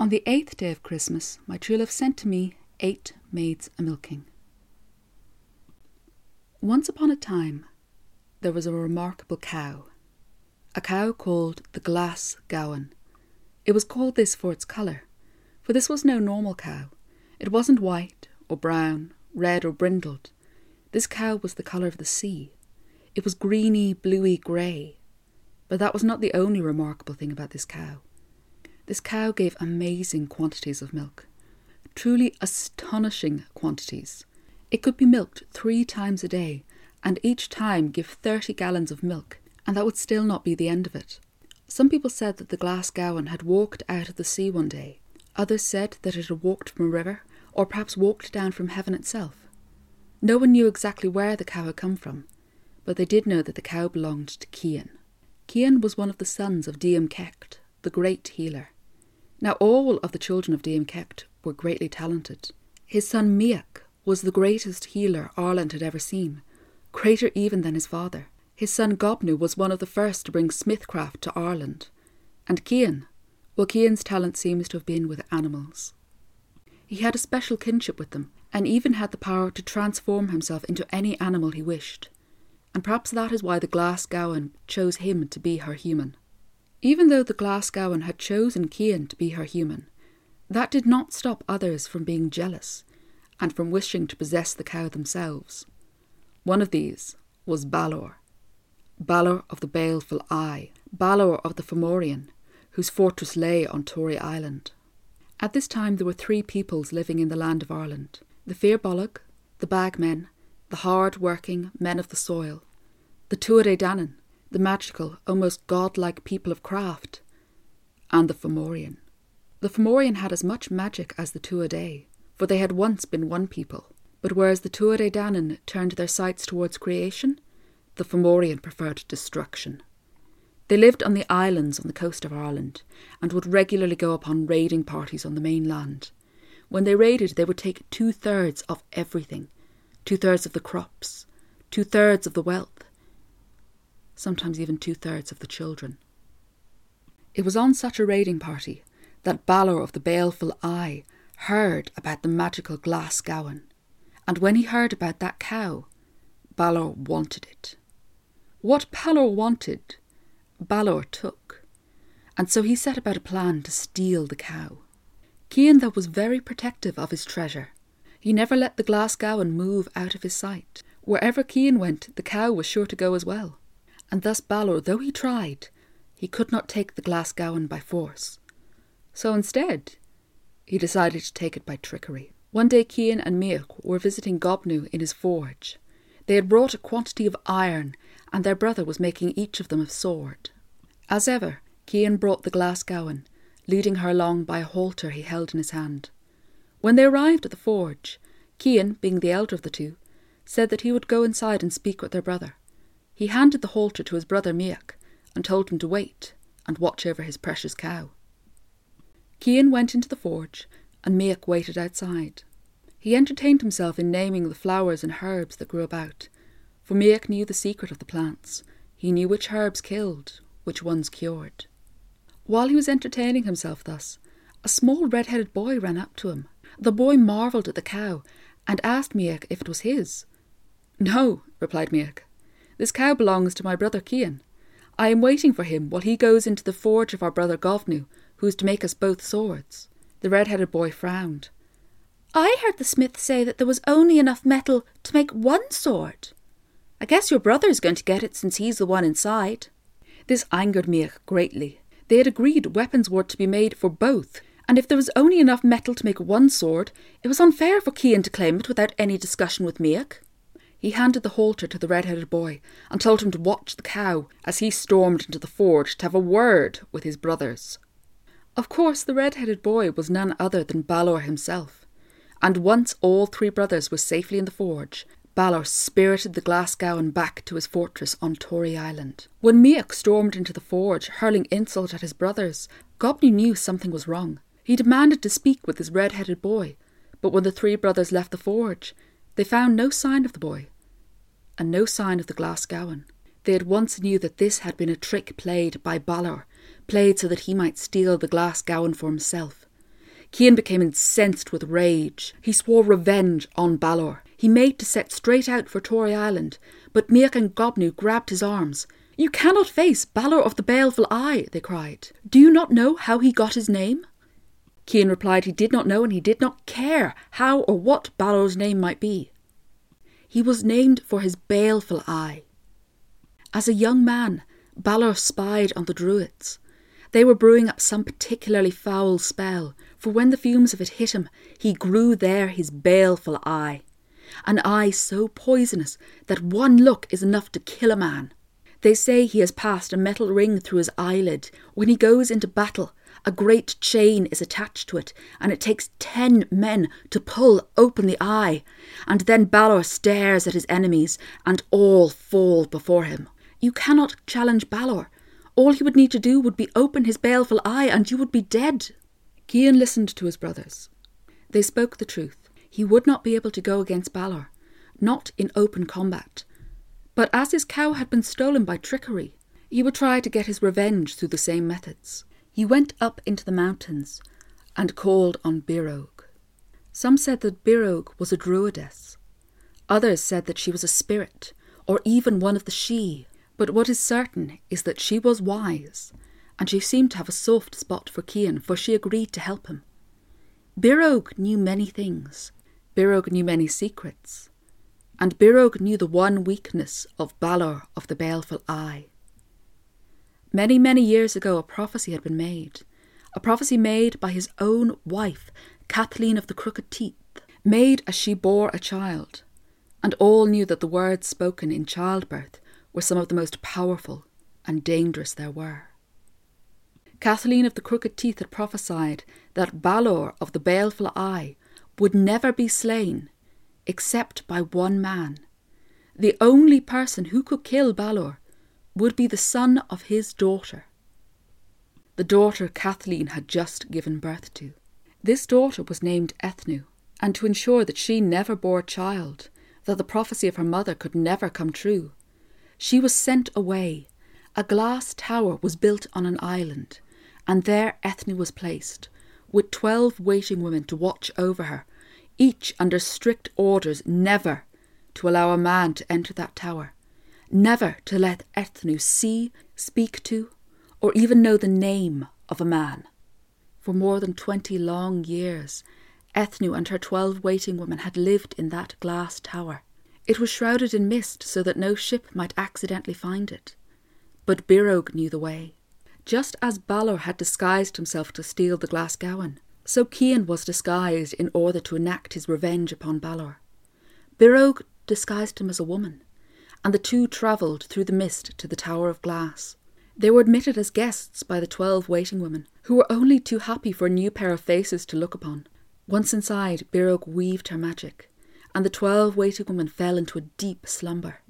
On the eighth day of Christmas, my true love sent to me eight maids a milking. Once upon a time, there was a remarkable cow, a cow called the Glass Gowan. It was called this for its colour, for this was no normal cow. It wasn't white or brown, red or brindled. This cow was the colour of the sea. It was greeny, bluey grey. But that was not the only remarkable thing about this cow. This cow gave amazing quantities of milk, truly astonishing quantities. It could be milked three times a day, and each time give 30 gallons of milk, and that would still not be the end of it. Some people said that the glass gowan had walked out of the sea one day. Others said that it had walked from a river, or perhaps walked down from heaven itself. No one knew exactly where the cow had come from, but they did know that the cow belonged to Cian. Cian was one of the sons of Dian Cecht, the great healer. Now all of the children of Dian Cecht were greatly talented. His son Miach was the greatest healer Ireland had ever seen, greater even than his father. His son Gobnu was one of the first to bring smithcraft to Ireland. And Cian, well, Cian's talent seems to have been with animals. He had a special kinship with them, and even had the power to transform himself into any animal he wished. And perhaps that is why the Glass Gowan chose him to be her human. Even though the Glasgowan had chosen Cian to be her human, that did not stop others from being jealous and from wishing to possess the cow themselves. One of these was Balor, Balor of the Baleful Eye, Balor of the Fomorian, whose fortress lay on Tory Island. At this time there were three peoples living in the land of Ireland the Fir Bolg, the Bagmen, the hard working men of the soil, the Tuatha Danann, the magical, almost godlike people of craft, and the Fomorian. The Fomorian had as much magic as the Tuatha, for they had once been one people, but whereas the Tuatha Danann turned their sights towards creation, the Fomorian preferred destruction. They lived on the islands on the coast of Ireland, and would regularly go upon raiding parties on the mainland. When they raided, they would take two thirds of everything two thirds of the crops, two thirds of the wealth, sometimes even two thirds of the children. It was on such a raiding party that Balor of the Baleful Eye heard about the magical glass gowan, and when he heard about that cow, Balor wanted it. What Balor wanted, Balor took, and so he set about a plan to steal the cow. Though, was very protective of his treasure. He never let the glass gowan move out of his sight. Wherever Cian went, the cow was sure to go as well and thus Balor, though he tried, he could not take the glass gowan by force. So instead, he decided to take it by trickery. One day Cian and Miach were visiting Gobnu in his forge. They had brought a quantity of iron, and their brother was making each of them a sword. As ever, Cian brought the glass gowan, leading her along by a halter he held in his hand. When they arrived at the forge, Cian, being the elder of the two, said that he would go inside and speak with their brother. He handed the halter to his brother Miach and told him to wait and watch over his precious cow. Cian went into the forge and Miach waited outside. He entertained himself in naming the flowers and herbs that grew about, for Miach knew the secret of the plants. He knew which herbs killed, which ones cured. While he was entertaining himself thus, a small red headed boy ran up to him. The boy marvelled at the cow and asked Miach if it was his. No, replied Miach. This cow belongs to my brother Cian. I am waiting for him while he goes into the forge of our brother Gobnu, who is to make us both swords. The red headed boy frowned. I heard the smith say that there was only enough metal to make one sword. I guess your brother is going to get it since he's the one inside. This angered Miach greatly. They had agreed weapons were to be made for both, and if there was only enough metal to make one sword, it was unfair for Cian to claim it without any discussion with Miach. He handed the halter to the red headed boy and told him to watch the cow as he stormed into the forge to have a word with his brothers. Of course, the red headed boy was none other than Balor himself, and once all three brothers were safely in the forge, Balor spirited the glass gowan back to his fortress on Tory Island. When Miach stormed into the forge, hurling insult at his brothers, Gobnu knew something was wrong. He demanded to speak with his red headed boy, but when the three brothers left the forge, they found no sign of the boy, and no sign of the glass gowan. They at once knew that this had been a trick played by Balor, played so that he might steal the glass gowan for himself. Cian became incensed with rage. He swore revenge on Balor. He made to set straight out for Tory Island, but Miach Gobnu grabbed his arms. You cannot face Balor of the Baleful Eye, they cried. Do you not know how he got his name? Cian replied he did not know and he did not care how or what Balor's name might be. He was named for his baleful eye. As a young man, Balor spied on the Druids. They were brewing up some particularly foul spell, for when the fumes of it hit him, he grew there his baleful eye. An eye so poisonous that one look is enough to kill a man. They say he has passed a metal ring through his eyelid. When he goes into battle, a great chain is attached to it, and it takes ten men to pull open the eye. And then Balor stares at his enemies, and all fall before him. You cannot challenge Balor. All he would need to do would be open his baleful eye, and you would be dead. Cian listened to his brothers. They spoke the truth. He would not be able to go against Balor, not in open combat. But as his cow had been stolen by trickery, he would try to get his revenge through the same methods. He went up into the mountains and called on Birog. Some said that Birog was a druidess. Others said that she was a spirit, or even one of the Sidhe. But what is certain is that she was wise, and she seemed to have a soft spot for Cian, for she agreed to help him. Birog knew many things. Birog knew many secrets. And Birog knew the one weakness of Balor of the Baleful Eye. Many, many years ago, a prophecy had been made. A prophecy made by his own wife, Kathleen of the Crooked Teeth, made as she bore a child. And all knew that the words spoken in childbirth were some of the most powerful and dangerous there were. Kathleen of the Crooked Teeth had prophesied that Balor of the Baleful Eye would never be slain except by one man. The only person who could kill Balor would be the son of his daughter. The daughter Kathleen had just given birth to. This daughter was named Eithne, and to ensure that she never bore a child, that the prophecy of her mother could never come true, she was sent away. A glass tower was built on an island, and there Eithne was placed, with twelve waiting women to watch over her, each under strict orders never to allow a man to enter that tower never to let Eithne see, speak to, or even know the name of a man. For more than twenty long years, Eithne and her twelve waiting women had lived in that glass tower. It was shrouded in mist so that no ship might accidentally find it. But Birog knew the way. Just as Balor had disguised himself to steal the glass so Cian was disguised in order to enact his revenge upon Balor. Birog disguised him as a woman, and the two travelled through the mist to the Tower of Glass. They were admitted as guests by the twelve waiting women, who were only too happy for a new pair of faces to look upon. Once inside, Birog weaved her magic, and the twelve waiting women fell into a deep slumber.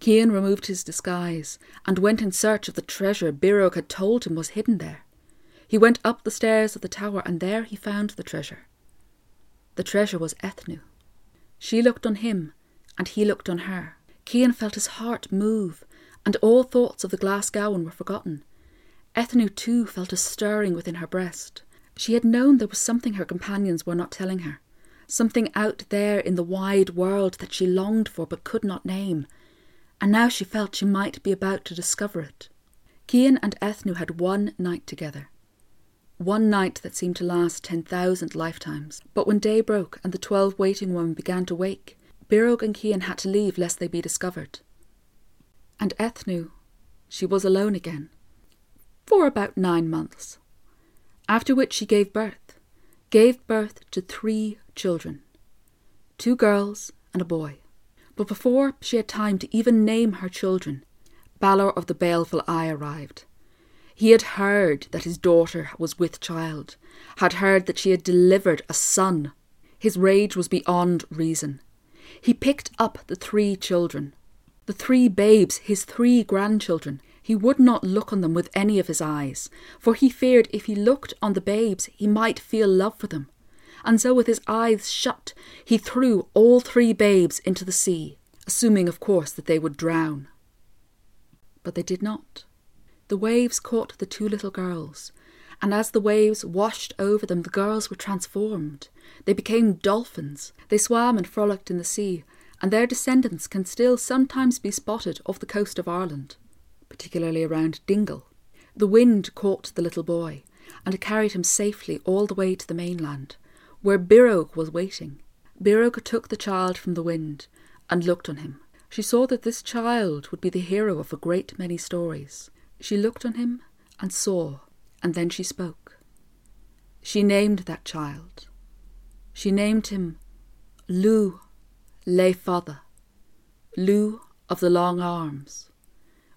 Cian removed his disguise and went in search of the treasure Birog had told him was hidden there. He went up the stairs of the tower, and there he found the treasure. The treasure was Eithne. She looked on him, and he looked on her. Cian felt his heart move, and all thoughts of the glass gowan were forgotten. Eithne too felt a stirring within her breast. She had known there was something her companions were not telling her, something out there in the wide world that she longed for but could not name, and now she felt she might be about to discover it. Cian and Eithne had one night together. One night that seemed to last ten thousand lifetimes. But when day broke and the twelve waiting women began to wake, Birog and Cian had to leave lest they be discovered. And Eithne, she was alone again, for about nine months, after which she gave birth, gave birth to three children, two girls and a boy. But before she had time to even name her children, Balor of the Baleful Eye arrived. He had heard that his daughter was with child, had heard that she had delivered a son. His rage was beyond reason. He picked up the three children, the three babes, his three grandchildren. He would not look on them with any of his eyes, for he feared if he looked on the babes he might feel love for them. And so, with his eyes shut, he threw all three babes into the sea, assuming, of course, that they would drown. But they did not. The waves caught the two little girls, and as the waves washed over them, the girls were transformed. They became dolphins. They swam and frolicked in the sea, and their descendants can still sometimes be spotted off the coast of Ireland, particularly around Dingle. The wind caught the little boy, and carried him safely all the way to the mainland, where Birog was waiting. Birog took the child from the wind and looked on him. She saw that this child would be the hero of a great many stories. She looked on him and saw, and then she spoke. She named that child. She named him Lugh Le Fada, Lugh of the long arms.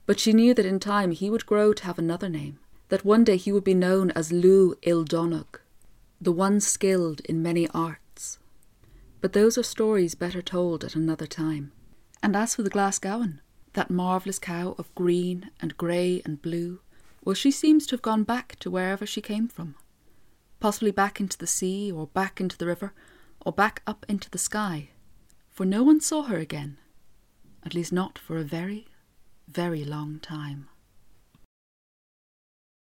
But she knew that in time he would grow to have another name, that one day he would be known as Lugh Ildonog, the one skilled in many arts. But those are stories better told at another time. And as for the Glasgowan, that marvellous cow of green and grey and blue, well, she seems to have gone back to wherever she came from. Possibly back into the sea, or back into the river, or back up into the sky, for no one saw her again, at least not for a very, very long time.